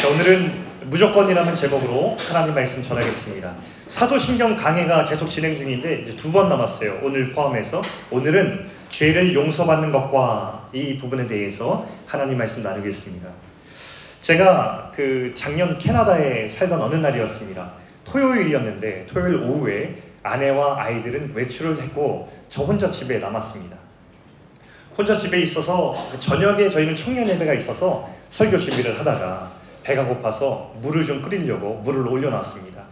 자, 오늘은 무조건이라는 제목으로 하나님 말씀 전하겠습니다. 사도신경 강해가 계속 진행 중인데 이제 두 번 남았어요. 오늘 포함해서 오늘은 죄를 용서받는 것과 이 부분에 대해서 하나님 말씀 나누겠습니다. 제가 그 작년 캐나다에 살던 어느 날이었습니다. 토요일이었는데 토요일 오후에 아내와 아이들은 외출을 했고 저 혼자 집에 남았습니다. 혼자 집에 있어서 그 저녁에 저희는 청년 예배가 있어서 설교 준비를 하다가 배가 고파서 물을 좀 끓이려고 물을 올려놨습니다.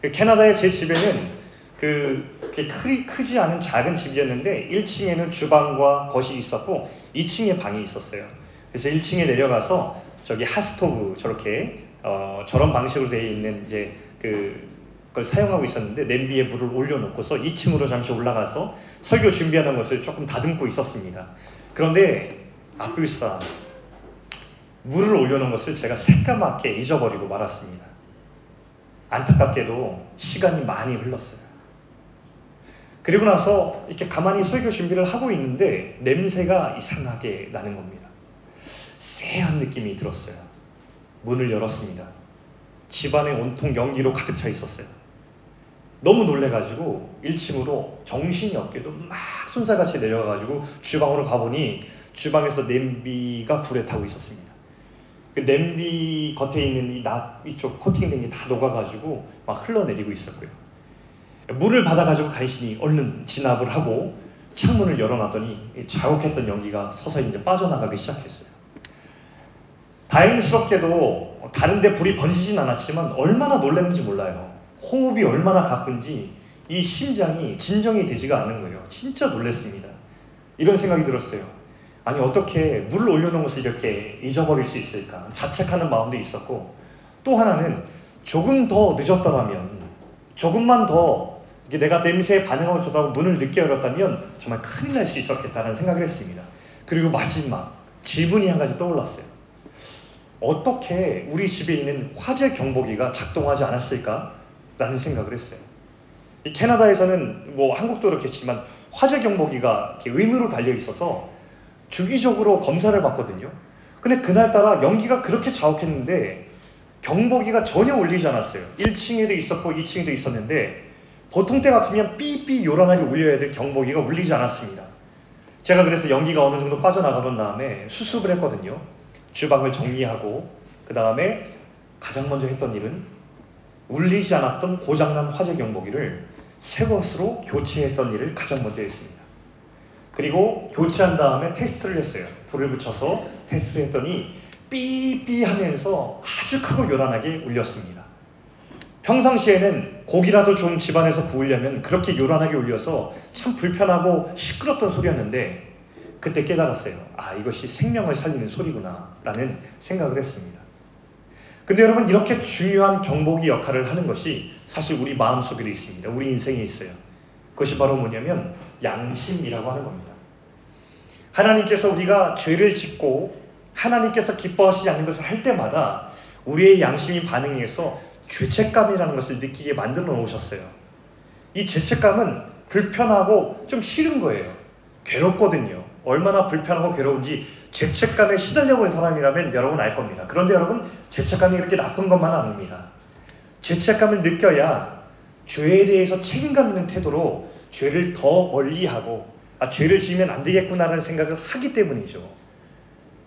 그 캐나다의 제 집에는 그 크기 크지 않은 작은 집이었는데 1층에는 주방과 거실이 있었고 2층에 방이 있었어요. 그래서 1층에 내려가서 저기 핫스토브 저렇게 어, 저런 방식으로 되어 있는 이제 그 그걸 사용하고 있었는데 냄비에 물을 올려놓고서 2층으로 잠시 올라가서 설교 준비하는 것을 조금 다듬고 있었습니다. 그런데 아뿔싸 물을 올려놓은 것을 제가 새까맣게 잊어버리고 말았습니다. 안타깝게도 시간이 많이 흘렀어요. 그리고 나서 이렇게 가만히 설교 준비를 하고 있는데 냄새가 이상하게 나는 겁니다. 쎄한 느낌이 들었어요. 문을 열었습니다. 집안에 온통 연기로 가득 차 있었어요. 너무 놀래가지고 1층으로 정신이 없게도 막 손살같이 내려가가지고 주방으로 가보니 주방에서 냄비가 불에 타고 있었습니다. 그 냄비 겉에 있는 이 납, 이쪽 코팅된 게 다 녹아가지고 막 흘러내리고 있었고요. 물을 받아가지고 간신히 얼른 진압을 하고 창문을 열어놨더니 자욱했던 연기가 서서히 이제 빠져나가기 시작했어요. 다행스럽게도 다른데 불이 번지진 않았지만 얼마나 놀랐는지 몰라요. 호흡이 얼마나 가쁜지 이 심장이 진정이 되지가 않는 거예요. 진짜 놀랐습니다. 이런 생각이 들었어요. 아니 어떻게 물을 올려놓은 것을 이렇게 잊어버릴 수 있을까? 자책하는 마음도 있었고 또 하나는 조금 더 늦었더라면 조금만 더 내가 냄새에 반응하고 저다고 문을 늦게 열었다면 정말 큰일 날 수 있었겠다는 생각을 했습니다. 그리고 마지막 지분이 한 가지 떠올랐어요. 어떻게 우리 집에 있는 화재 경보기가 작동하지 않았을까라는 생각을 했어요. 이 캐나다에서는 뭐 한국도 그렇겠지만 화재 경보기가 의무로 달려 있어서 주기적으로 검사를 받거든요. 근데 그날따라 연기가 그렇게 자욱했는데 경보기가 전혀 울리지 않았어요. 1층에도 있었고 2층에도 있었는데 보통 때 같으면 삐삐 요란하게 울려야 될 경보기가 울리지 않았습니다. 제가 그래서 연기가 어느 정도 빠져나가본 다음에 수습을 했거든요. 주방을 정리하고 그 다음에 가장 먼저 했던 일은 울리지 않았던 고장난 화재 경보기를 새 것으로 교체했던 일을 가장 먼저 했습니다. 그리고 교체한 다음에 테스트를 했어요. 불을 붙여서 테스트를 했더니 삐삐 하면서 아주 크고 요란하게 울렸습니다. 평상시에는 고기라도 좀 집안에서 구우려면 그렇게 요란하게 울려서 참 불편하고 시끄럽던 소리였는데 그때 깨달았어요. 아, 이것이 생명을 살리는 소리구나. 라는 생각을 했습니다. 근데 여러분, 이렇게 중요한 경보기 역할을 하는 것이 사실 우리 마음속에도 있습니다. 우리 인생에 있어요. 그것이 바로 뭐냐면 양심이라고 하는 겁니다. 하나님께서 우리가 죄를 짓고 하나님께서 기뻐하시지 않는 것을 할 때마다 우리의 양심이 반응해서 죄책감이라는 것을 느끼게 만들어 놓으셨어요. 이 죄책감은 불편하고 좀 싫은 거예요. 괴롭거든요. 얼마나 불편하고 괴로운지 죄책감에 시달려 본 사람이라면 여러분 알 겁니다. 그런데 여러분, 죄책감이 그렇게 나쁜 것만 아닙니다. 죄책감을 느껴야 죄에 대해서 책임감 있는 태도로 죄를 더 멀리 하고 아, 죄를 지으면 안 되겠구나라는 생각을 하기 때문이죠.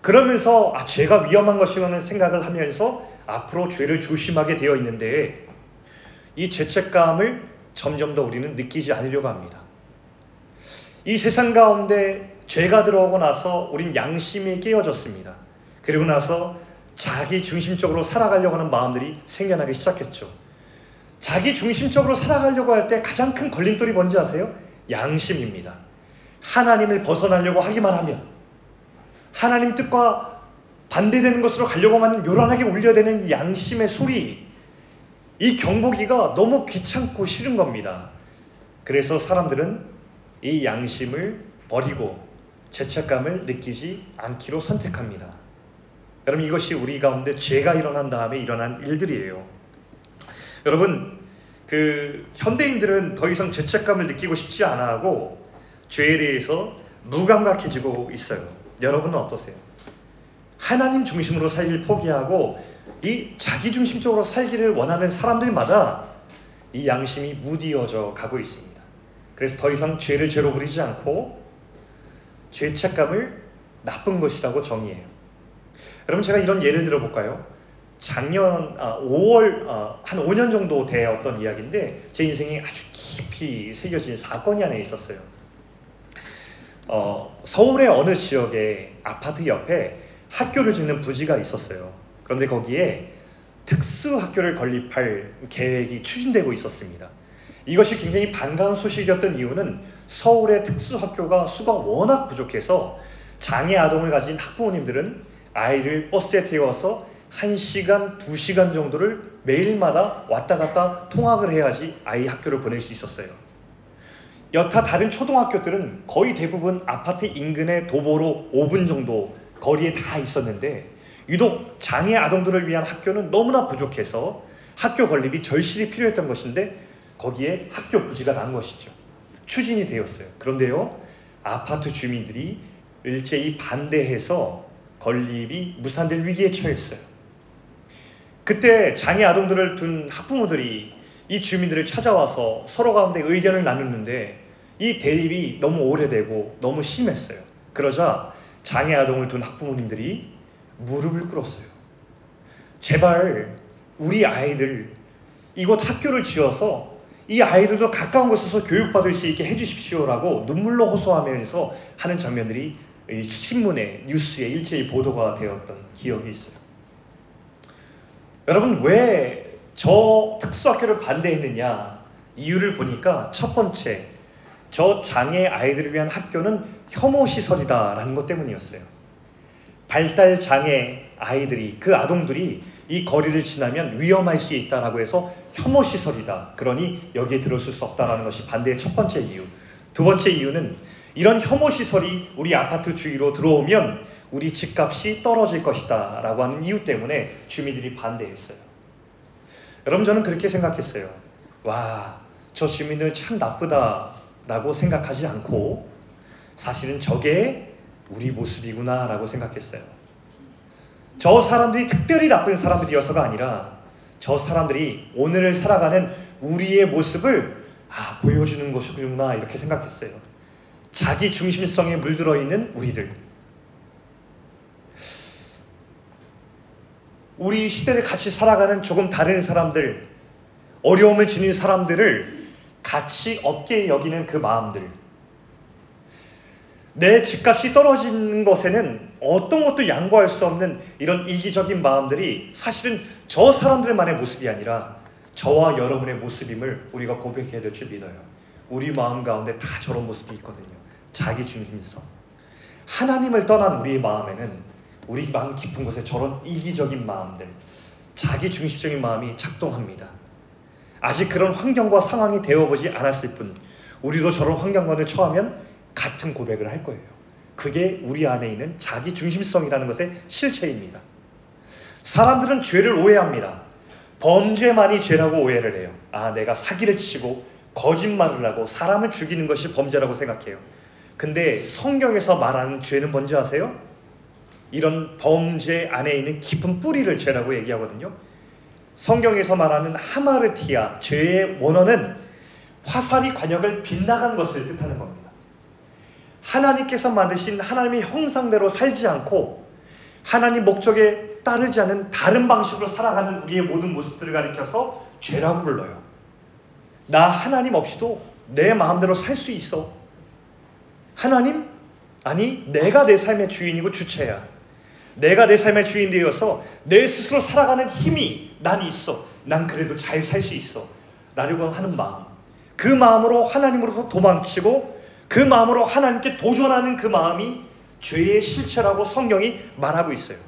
그러면서 아, 죄가 위험한 것이라는 생각을 하면서 앞으로 죄를 조심하게 되어 있는데 이 죄책감을 점점 더 우리는 느끼지 않으려고 합니다. 이 세상 가운데 죄가 들어오고 나서 우린 양심이 깨어졌습니다. 그리고 나서 자기 중심적으로 살아가려고 하는 마음들이 생겨나기 시작했죠. 자기 중심적으로 살아가려고 할 때 가장 큰 걸림돌이 뭔지 아세요? 양심입니다. 하나님을 벗어나려고 하기만 하면 하나님 뜻과 반대되는 것으로 가려고 하면 요란하게 울려대는 양심의 소리 이 경보기가 너무 귀찮고 싫은 겁니다. 그래서 사람들은 이 양심을 버리고 죄책감을 느끼지 않기로 선택합니다. 여러분 이것이 우리 가운데 죄가 일어난 다음에 일어난 일들이에요. 여러분 그 현대인들은 더 이상 죄책감을 느끼고 싶지 않아 하고 죄에 대해서 무감각해지고 있어요. 여러분은 어떠세요? 하나님 중심으로 살길 포기하고 이 자기 중심적으로 살기를 원하는 사람들마다 이 양심이 무디어져 가고 있습니다. 그래서 더 이상 죄를 죄로 부리지 않고 죄책감을 나쁜 것이라고 정의해요. 여러분 제가 이런 예를 들어볼까요? 작년 아, 5월 아, 한 5년 정도 되었던 이야기인데 제 인생에 아주 깊이 새겨진 사건이 하나 있었어요. 어, 서울의 어느 지역에 아파트 옆에 학교를 짓는 부지가 있었어요. 그런데 거기에 특수 학교를 건립할 계획이 추진되고 있었습니다. 이것이 굉장히 반가운 소식이었던 이유는 서울의 특수 학교가 수가 워낙 부족해서 장애 아동을 가진 학부모님들은 아이를 버스에 태워서 1시간, 2시간 정도를 매일마다 왔다 갔다 통학을 해야지 아이 학교를 보낼 수 있었어요. 여타 다른 초등학교들은 거의 대부분 아파트 인근의 도보로 5분 정도 거리에 다 있었는데 유독 장애 아동들을 위한 학교는 너무나 부족해서 학교 건립이 절실히 필요했던 것인데 거기에 학교 부지가 난 것이죠. 추진이 되었어요. 그런데요, 아파트 주민들이 일제히 반대해서 건립이 무산될 위기에 처했어요. 그때 장애 아동들을 둔 학부모들이 이 주민들을 찾아와서 서로 가운데 의견을 나눴는데 이 대립이 너무 오래되고 너무 심했어요. 그러자 장애 아동을 둔 학부모님들이 무릎을 꿇었어요. 제발 우리 아이들 이곳 학교를 지어서 이 아이들도 가까운 곳에서 교육받을 수 있게 해주십시오라고 눈물로 호소하면서 하는 장면들이 신문에 뉴스에 일제히 보도가 되었던 기억이 있어요. 여러분 왜 저 특수학교를 반대했느냐 이유를 보니까 첫 번째 저 장애 아이들을 위한 학교는 혐오 시설이다라는 것 때문이었어요. 발달 장애 아이들이 그 아동들이 이 거리를 지나면 위험할 수 있다라고 해서 혐오 시설이다. 그러니 여기에 들어설 수 없다라는 것이 반대의 첫 번째 이유. 두 번째 이유는 이런 혐오 시설이 우리 아파트 주위로 들어오면 우리 집값이 떨어질 것이다 라고 하는 이유 때문에 주민들이 반대했어요. 여러분 저는 그렇게 생각했어요. 와, 저 주민들 참 나쁘다 라고 생각하지 않고 사실은 저게 우리 모습이구나 라고 생각했어요. 저 사람들이 특별히 나쁜 사람들이어서가 아니라 저 사람들이 오늘을 살아가는 우리의 모습을 아, 보여주는 것이구나 이렇게 생각했어요. 자기 중심성에 물들어 있는 우리들. 우리 시대를 같이 살아가는 조금 다른 사람들, 어려움을 지닌 사람들을 같이 어깨에 여기는 그 마음들. 내 집값이 떨어지는 것에는 어떤 것도 양보할 수 없는 이런 이기적인 마음들이 사실은 저 사람들만의 모습이 아니라 저와 여러분의 모습임을 우리가 고백해야 될 줄 믿어요. 우리 마음 가운데 다 저런 모습이 있거든요. 자기 중심성. 하나님을 떠난 우리의 마음에는 우리 마음 깊은 곳에 저런 이기적인 마음들, 자기 중심적인 마음이 작동합니다. 아직 그런 환경과 상황이 되어보지 않았을 뿐, 우리도 저런 환경관을 처하면 같은 고백을 할 거예요. 그게 우리 안에 있는 자기 중심성이라는 것의 실체입니다. 사람들은 죄를 오해합니다. 범죄만이 죄라고 오해를 해요. 아, 내가 사기를 치고 거짓말을 하고 사람을 죽이는 것이 범죄라고 생각해요. 근데 성경에서 말하는 죄는 뭔지 아세요? 이런 범죄 안에 있는 깊은 뿌리를 죄라고 얘기하거든요. 성경에서 말하는 하마르티아, 죄의 원어는 화살이 관역을 빗나간 것을 뜻하는 겁니다. 하나님께서 만드신 하나님의 형상대로 살지 않고 하나님 목적에 따르지 않은 다른 방식으로 살아가는 우리의 모든 모습들을 가리켜서 죄라고 불러요. 나 하나님 없이도 내 마음대로 살 수 있어. 하나님? 아니, 내가 내 삶의 주인이고 주체야. 내가 내 삶의 주인 되어서 내 스스로 살아가는 힘이 난 있어. 난 그래도 잘 살 수 있어. 라려고 하는 마음. 그 마음으로 하나님으로부터 도망치고 그 마음으로 하나님께 도전하는 그 마음이 죄의 실체라고 성경이 말하고 있어요.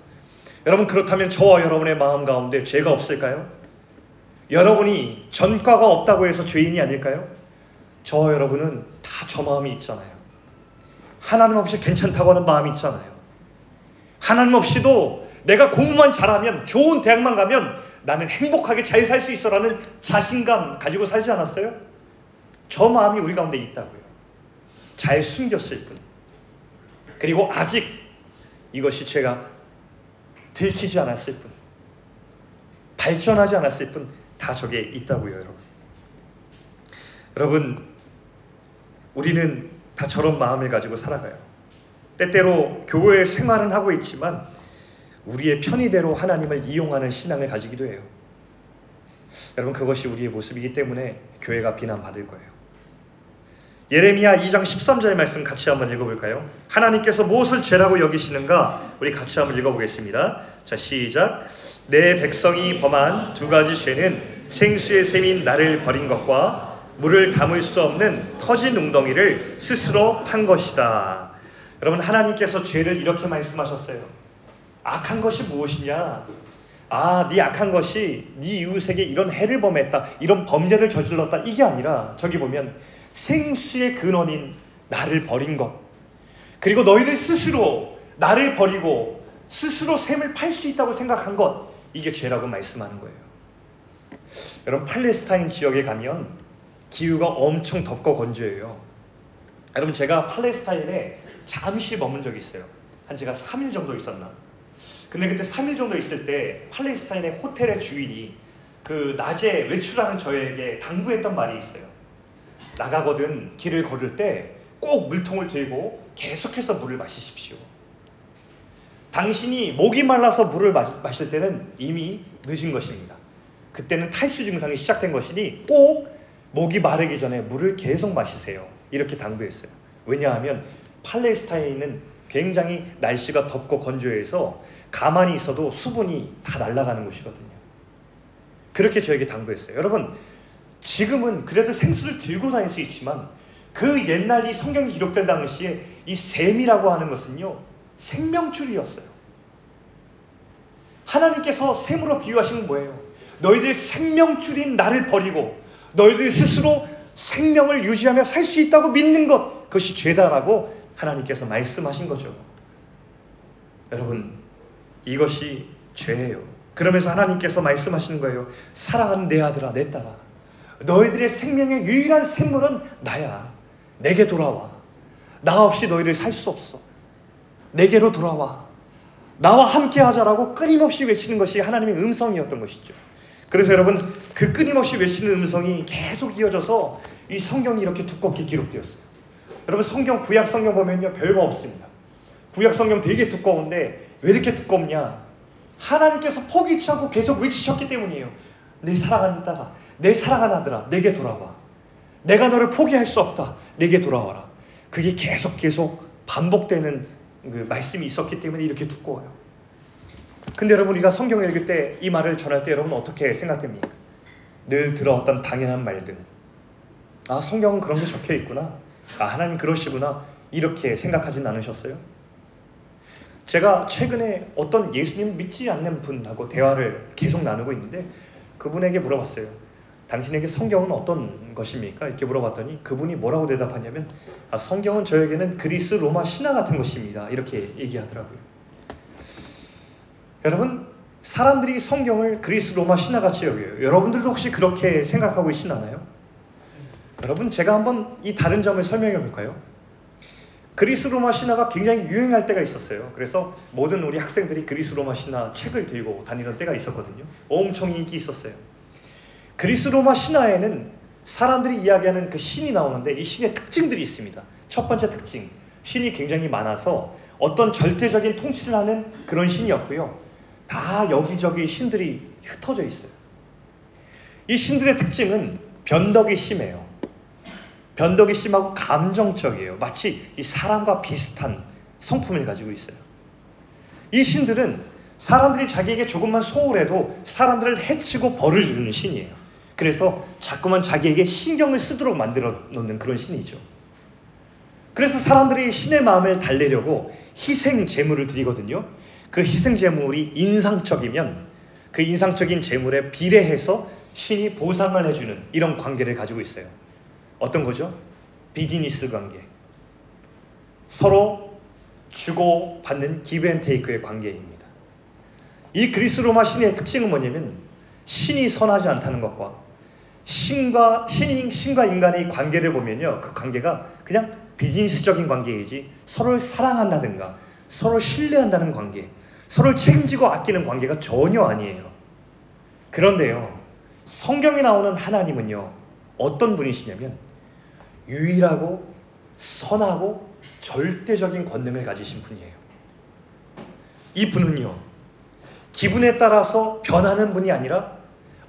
여러분 그렇다면 저와 여러분의 마음 가운데 죄가 없을까요? 여러분이 전과가 없다고 해서 죄인이 아닐까요? 저와 여러분은 다 저 마음이 있잖아요. 하나님 없이 괜찮다고 하는 마음이 있잖아요. 하나님 없이도 내가 공부만 잘하면 좋은 대학만 가면 나는 행복하게 잘 살 수 있어라는 자신감 가지고 살지 않았어요? 저 마음이 우리 가운데 있다고요. 잘 숨겼을 뿐. 그리고 아직 이것이 제가 들키지 않았을 뿐. 발전하지 않았을 뿐 다 저게 있다고요, 여러분. 여러분, 우리는 다 저런 마음을 가지고 살아가요. 때때로 교회 생활은 하고 있지만 우리의 편의대로 하나님을 이용하는 신앙을 가지기도 해요. 여러분 그것이 우리의 모습이기 때문에 교회가 비난받을 거예요. 예레미야 2장 13절 말씀 같이 한번 읽어볼까요? 하나님께서 무엇을 죄라고 여기시는가? 우리 같이 한번 읽어보겠습니다. 자 시작. 내 백성이 범한 두 가지 죄는 생수의 샘인 나를 버린 것과 물을 담을 수 없는 터진 웅덩이를 스스로 판 것이다. 여러분 하나님께서 죄를 이렇게 말씀하셨어요. 악한 것이 무엇이냐? 아, 네 악한 것이 네 이웃에게 이런 해를 범했다, 이런 범죄를 저질렀다 이게 아니라 저기 보면 생수의 근원인 나를 버린 것, 그리고 너희를 스스로 나를 버리고 스스로 샘을 팔 수 있다고 생각한 것 이게 죄라고 말씀하는 거예요. 여러분 팔레스타인 지역에 가면 기후가 엄청 덥고 건조해요. 여러분 제가 팔레스타인에 잠시 머문 적이 있어요. 한 제가 3일 정도 있었나. 근데 그때 3일 정도 있을 때 팔레스타인의 호텔의 주인이 그 낮에 외출하는 저에게 당부했던 말이 있어요. 나가거든 길을 걸을 때 꼭 물통을 들고 계속해서 물을 마시십시오. 당신이 목이 말라서 물을 마실 때는 이미 늦은 것입니다. 그때는 탈수 증상이 시작된 것이니 꼭 목이 마르기 전에 물을 계속 마시세요. 이렇게 당부했어요. 왜냐하면 팔레스타인은 굉장히 날씨가 덥고 건조해서 가만히 있어도 수분이 다 날아가는 곳이거든요. 그렇게 저에게 당부했어요. 여러분, 지금은 그래도 생수를 들고 다닐 수 있지만 그 옛날 이 성경이 기록된 당시에 이 샘이라고 하는 것은요, 생명줄이었어요. 하나님께서 샘으로 비유하시는 뭐예요? 너희들 생명줄인 나를 버리고 너희들 스스로 생명을 유지하며 살 수 있다고 믿는 것, 그것이 죄다라고 하나님께서 말씀하신 거죠. 여러분, 이것이 죄예요. 그러면서 하나님께서 말씀하시는 거예요. 사랑하는 내 아들아, 내 딸아. 너희들의 생명의 유일한 생물은 나야. 내게 돌아와. 나 없이 너희를 살 수 없어. 내게로 돌아와. 나와 함께 하자라고 끊임없이 외치는 것이 하나님의 음성이었던 것이죠. 그래서 여러분, 그 끊임없이 외치는 음성이 계속 이어져서 이 성경이 이렇게 두껍게 기록되었어요. 여러분, 성경, 구약 성경 보면요, 별거 없습니다. 구약 성경 되게 두꺼운데 왜 이렇게 두껍냐? 하나님께서 포기치 않고 계속 외치셨기 때문이에요. 내 사랑하는 딸아, 내 사랑하는 아들아, 내게 돌아와. 내가 너를 포기할 수 없다. 내게 돌아와라. 그게 계속 계속 반복되는 그 말씀이 있었기 때문에 이렇게 두꺼워요. 근데 여러분 우리가 성경을 읽을 때 이 말을 전할 때 여러분 어떻게 생각됩니까? 늘 들어왔던 당연한 말들. 아 성경은 그런 게 적혀 있구나. 아 하나님 그러시구나. 이렇게 생각하진 않으셨어요? 제가 최근에 어떤 예수님 믿지 않는 분하고 대화를 계속 나누고 있는데 그분에게 물어봤어요. 당신에게 성경은 어떤 것입니까? 이렇게 물어봤더니 그분이 뭐라고 대답하냐면 아, 성경은 저에게는 그리스 로마 신화 같은 것입니다. 이렇게 얘기하더라고요. 여러분 사람들이 성경을 그리스 로마 신화 같이 여겨요. 여러분들도 혹시 그렇게 생각하고 있나요? 여러분 제가 한번 이 다른 점을 설명해 볼까요? 그리스 로마 신화가 굉장히 유행할 때가 있었어요. 그래서 모든 우리 학생들이 그리스 로마 신화 책을 들고 다니던 때가 있었거든요. 엄청 인기 있었어요. 그리스 로마 신화에는 사람들이 이야기하는 그 신이 나오는데 이 신의 특징들이 있습니다. 첫 번째 특징, 신이 굉장히 많아서 어떤 절대적인 통치를 하는 그런 신이었고요. 다 여기저기 신들이 흩어져 있어요. 이 신들의 특징은 변덕이 심해요. 변덕이 심하고 감정적이에요. 마치 이 사람과 비슷한 성품을 가지고 있어요. 이 신들은 사람들이 자기에게 조금만 소홀해도 사람들을 해치고 벌을 주는 신이에요. 그래서 자꾸만 자기에게 신경을 쓰도록 만들어 놓는 그런 신이죠. 그래서 사람들이 신의 마음을 달래려고 희생 제물을 드리거든요. 그 희생 제물이 인상적이면 그 인상적인 제물에 비례해서 신이 보상을 해주는 이런 관계를 가지고 있어요. 어떤 거죠? 비즈니스 관계. 서로 주고 받는 기브앤테이크의 관계입니다. 이 그리스 로마 신의 특징은 뭐냐면 신이 선하지 않다는 것과 신과 신 신과 인간의 관계를 보면요. 그 관계가 그냥 비즈니스적인 관계이지 서로를 사랑한다든가 서로 신뢰한다는 관계, 서로를 책임지고 아끼는 관계가 전혀 아니에요. 그런데요, 성경에 나오는 하나님은요, 어떤 분이시냐면, 유일하고 선하고 절대적인 권능을 가지신 분이에요. 이 분은요, 기분에 따라서 변하는 분이 아니라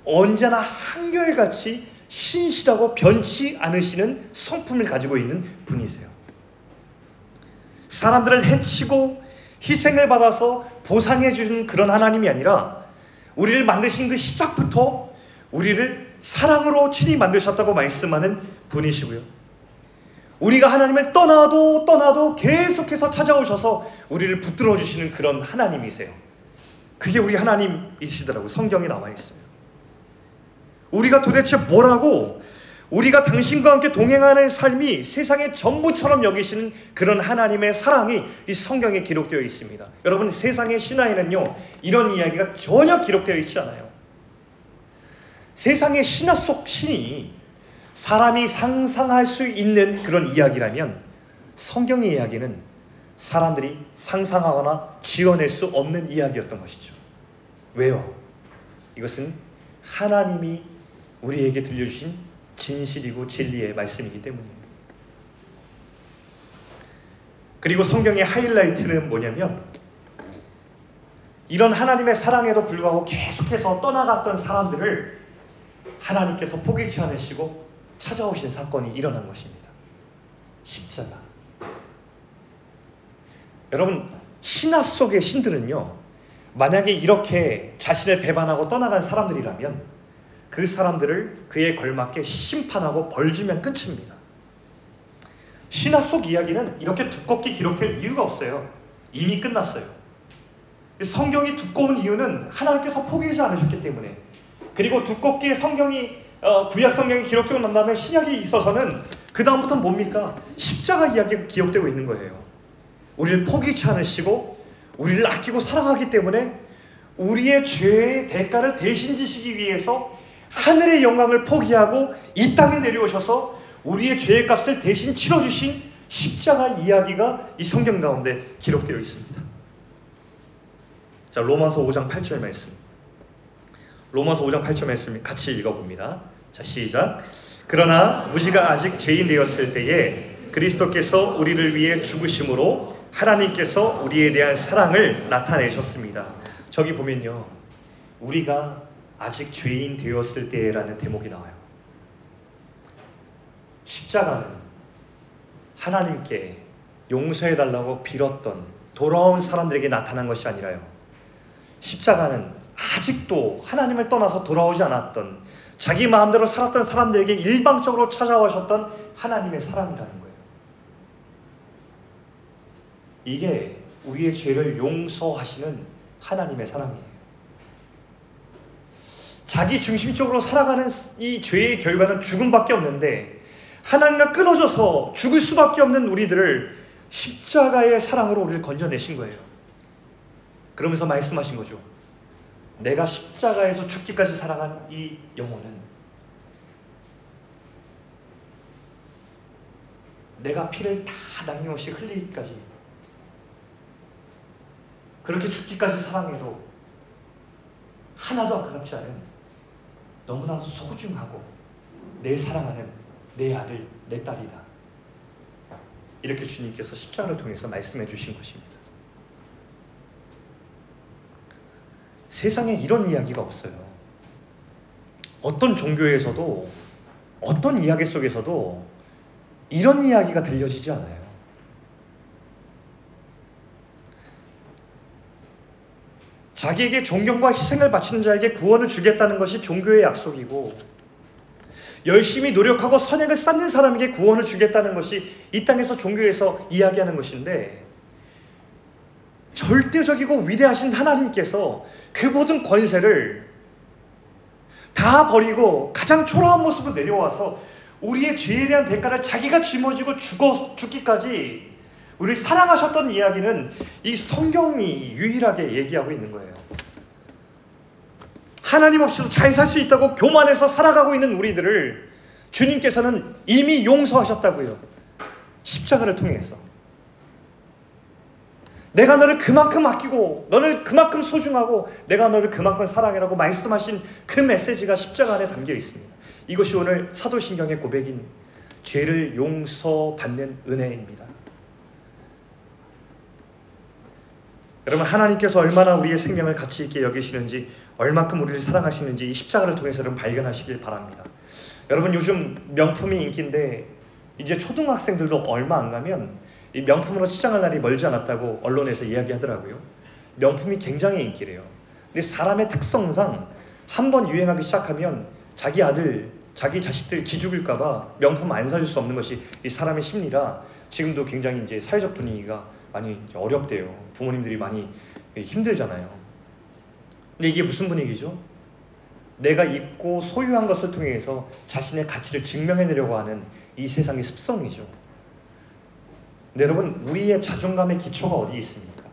언제나 한결같이 신실하고 변치 않으시는 성품을 가지고 있는 분이세요. 사람들을 해치고 희생을 받아서 보상해 주는 그런 하나님이 아니라 우리를 만드신 그 시작부터 우리를 사랑으로 친히 만드셨다고 말씀하는 분이시고요. 우리가 하나님을 떠나도 떠나도 계속해서 찾아오셔서 우리를 붙들어 주시는 그런 하나님이세요. 그게 우리 하나님이시더라고요. 성경에 나와 있어요. 우리가 도대체 뭐라고 우리가 당신과 함께 동행하는 삶이 세상의 전부처럼 여기시는 그런 하나님의 사랑이 이 성경에 기록되어 있습니다. 여러분 세상의 신화에는요 이런 이야기가 전혀 기록되어 있지 않아요. 세상의 신화 속 신이 사람이 상상할 수 있는 그런 이야기라면 성경의 이야기는 사람들이 상상하거나 지어낼 수 없는 이야기였던 것이죠. 왜요? 이것은 하나님이 우리에게 들려주신 진실이고 진리의 말씀이기 때문입니다. 그리고 성경의 하이라이트는 뭐냐면 이런 하나님의 사랑에도 불구하고 계속해서 떠나갔던 사람들을 하나님께서 포기치 않으시고 찾아오신 사건이 일어난 것입니다. 십자가. 여러분, 신화 속의 신들은요, 만약에 이렇게 자신을 배반하고 떠나간 사람들이라면 그 사람들을 그에 걸맞게 심판하고 벌주면 끝입니다. 신화 속 이야기는 이렇게 두껍게 기록할 이유가 없어요. 이미 끝났어요. 성경이 두꺼운 이유는 하나님께서 포기하지 않으셨기 때문에 그리고 두껍게 성경이 어, 구약 성경이 기록되고 난 다음에 신약이 있어서는 그 다음부터 뭡니까? 십자가 이야기가 기록되고 있는 거예요. 우리를 포기치 않으시고 우리를 아끼고 사랑하기 때문에 우리의 죄의 대가를 대신 지시기 위해서 하늘의 영광을 포기하고 이 땅에 내려오셔서 우리의 죄의 값을 대신 치러주신 십자가 이야기가 이 성경 가운데 기록되어 있습니다. 자, 로마서 5장 8절 말씀. 로마서 5장 8절 말씀 같이 읽어봅니다. 자, 시작. 그러나 우리가 아직 죄인 되었을 때에 그리스도께서 우리를 위해 죽으심으로 하나님께서 우리에 대한 사랑을 나타내셨습니다. 저기 보면요. 우리가 아직 죄인 되었을 때라는 대목이 나와요. 십자가는 하나님께 용서해 달라고 빌었던 돌아온 사람들에게 나타난 것이 아니라요. 십자가는 아직도 하나님을 떠나서 돌아오지 않았던 자기 마음대로 살았던 사람들에게 일방적으로 찾아오셨던 하나님의 사랑이라는 거예요. 이게 우리의 죄를 용서하시는 하나님의 사랑이에요. 자기 중심적으로 살아가는 이 죄의 결과는 죽음밖에 없는데 하나님과 끊어져서 죽을 수밖에 없는 우리들을 십자가의 사랑으로 우리를 건져내신 거예요. 그러면서 말씀하신 거죠. 내가 십자가에서 죽기까지 사랑한 이 영혼은 내가 피를 다 남김없이 흘리기까지 그렇게 죽기까지 사랑해도 하나도 아깝지 않은 너무나도 소중하고 내 사랑하는 내 아들, 내 딸이다. 이렇게 주님께서 십자가를 통해서 말씀해 주신 것입니다. 세상에 이런 이야기가 없어요. 어떤 종교에서도 어떤 이야기 속에서도 이런 이야기가 들려지지 않아요. 자기에게 존경과 희생을 바치는 자에게 구원을 주겠다는 것이 종교의 약속이고 열심히 노력하고 선행을 쌓는 사람에게 구원을 주겠다는 것이 이 땅에서 종교에서 이야기하는 것인데 절대적이고 위대하신 하나님께서 그 모든 권세를 다 버리고 가장 초라한 모습으로 내려와서 우리의 죄에 대한 대가를 자기가 짊어지고 죽어 죽기까지 우리를 사랑하셨던 이야기는 이 성경이 유일하게 얘기하고 있는 거예요. 하나님 없이도 잘 살 수 있다고 교만해서 살아가고 있는 우리들을 주님께서는 이미 용서하셨다고요. 십자가를 통해서. 내가 너를 그만큼 아끼고 너를 그만큼 소중하고 내가 너를 그만큼 사랑해라고 말씀하신 그 메시지가 십자가 안에 담겨 있습니다. 이것이 오늘 사도신경의 고백인 죄를 용서받는 은혜입니다. 여러분 하나님께서 얼마나 우리의 생명을 가치 있게 여기시는지 얼만큼 우리를 사랑하시는지 이 십자가를 통해서 여러분 발견하시길 바랍니다. 여러분 요즘 명품이 인기인데 이제 초등학생들도 얼마 안 가면 이 명품으로 치장할 날이 멀지 않았다고 언론에서 이야기하더라고요. 명품이 굉장히 인기래요. 근데 사람의 특성상 한 번 유행하기 시작하면 자기 아들, 자기 자식들 기죽을까봐 명품 안 사줄 수 없는 것이 이 사람의 심리라 지금도 굉장히 이제 사회적 분위기가 많이 어렵대요. 부모님들이 많이 힘들잖아요. 근데 이게 무슨 분위기죠? 내가 입고 소유한 것을 통해서 자신의 가치를 증명해내려고 하는 이 세상의 습성이죠. 근데 여러분, 우리의 자존감의 기초가 어디 있습니까?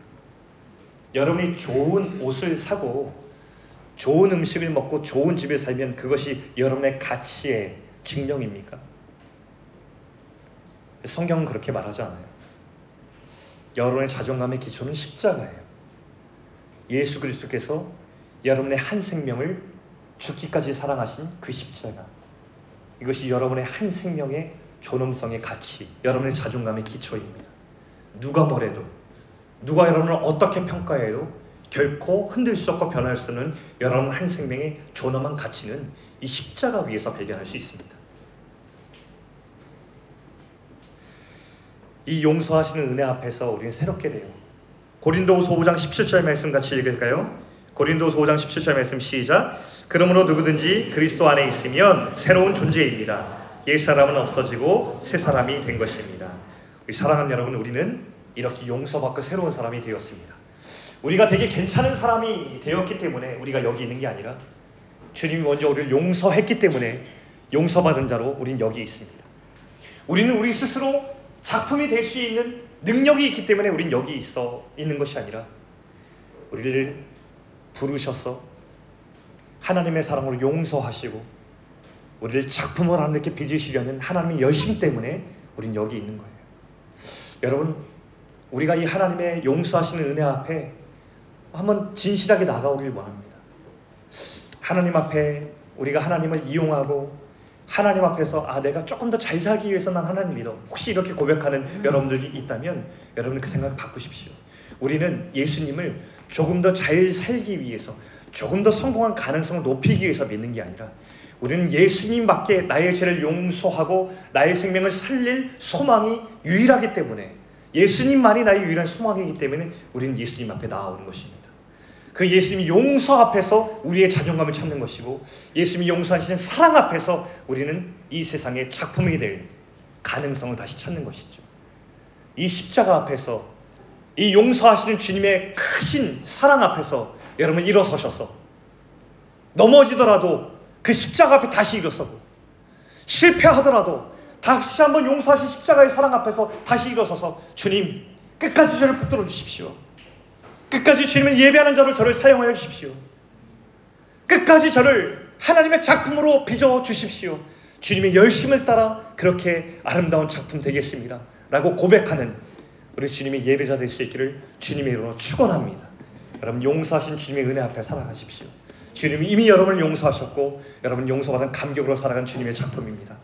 여러분이 좋은 옷을 사고 좋은 음식을 먹고 좋은 집에 살면 그것이 여러분의 가치의 증명입니까? 성경은 그렇게 말하지 않아요. 여러분의 자존감의 기초는 십자가예요. 예수 그리스도께서 여러분의 한 생명을 죽기까지 사랑하신 그 십자가. 이것이 여러분의 한 생명의 존엄성의 가치, 여러분의 자존감의 기초입니다. 누가 뭐래도, 누가 여러분을 어떻게 평가해도 결코 흔들 수 없고 변할 수 없는 여러분 한 생명의 존엄한 가치는 이 십자가 위에서 발견할 수 있습니다. 이 용서하시는 은혜 앞에서 우리는 새롭게 돼요. 고린도후서 5장 17절 말씀 같이 읽을까요? 고린도후서 5장 17절 말씀 시작. 그러므로 누구든지 그리스도 안에 있으면 새로운 존재입니다. 옛 사람은 없어지고 새 사람이 된 것입니다. 우리 사랑하는 여러분, 우리는 이렇게 용서받고 새로운 사람이 되었습니다. 우리가 되게 괜찮은 사람이 되었기 때문에 우리가 여기 있는 게 아니라 주님이 먼저 우리를 용서했기 때문에 용서받은 자로 우린 여기 있습니다. 우리는 우리 스스로 작품이 될 수 있는 능력이 있기 때문에 우린 여기 있어 있는 것이 아니라 우리를 부르셔서 하나님의 사랑으로 용서하시고 우리를 작품을 하나님께 빚으시려는 하나님의 열심 때문에 우린 여기 있는 거예요. 여러분, 우리가 이 하나님의 용서하시는 은혜 앞에 한번 진실하게 나가오길 원합니다. 하나님 앞에 우리가 하나님을 이용하고 하나님 앞에서 아 내가 조금 더 잘 살기 위해서 난 하나님 믿어. 혹시 이렇게 고백하는 음. 여러분들이 있다면 여러분 그 생각 바꾸십시오. 우리는 예수님을 조금 더 잘 살기 위해서 조금 더 성공한 가능성을 높이기 위해서 믿는 게 아니라 우리는 예수님밖에 나의 죄를 용서하고 나의 생명을 살릴 소망이 유일하기 때문에 예수님만이 나의 유일한 소망이기 때문에 우리는 예수님 앞에 나아오는 것입니다. 그 예수님이 용서 앞에서 우리의 자존감을 찾는 것이고 예수님이 용서하시는 사랑 앞에서 우리는 이 세상의 작품이 될 가능성을 다시 찾는 것이죠. 이 십자가 앞에서 이 용서하시는 주님의 크신 사랑 앞에서 여러분 일어서셔서 넘어지더라도 그 십자가 앞에 다시 일어서고 실패하더라도 다시 한번 용서하신 십자가의 사랑 앞에서 다시 일어서서 주님 끝까지 저를 붙들어 주십시오. 끝까지 주님을 예배하는 자로 저를 사용하여 주십시오. 끝까지 저를 하나님의 작품으로 빚어 주십시오. 주님의 열심을 따라 그렇게 아름다운 작품 되겠습니다. 라고 고백하는 우리 주님의 예배자 될 수 있기를 주님의 이름으로 축원합니다. 여러분 용서하신 주님의 은혜 앞에 살아가십시오. 주님이 이미 여러분을 용서하셨고 여러분 용서받은 감격으로 살아간 주님의 작품입니다.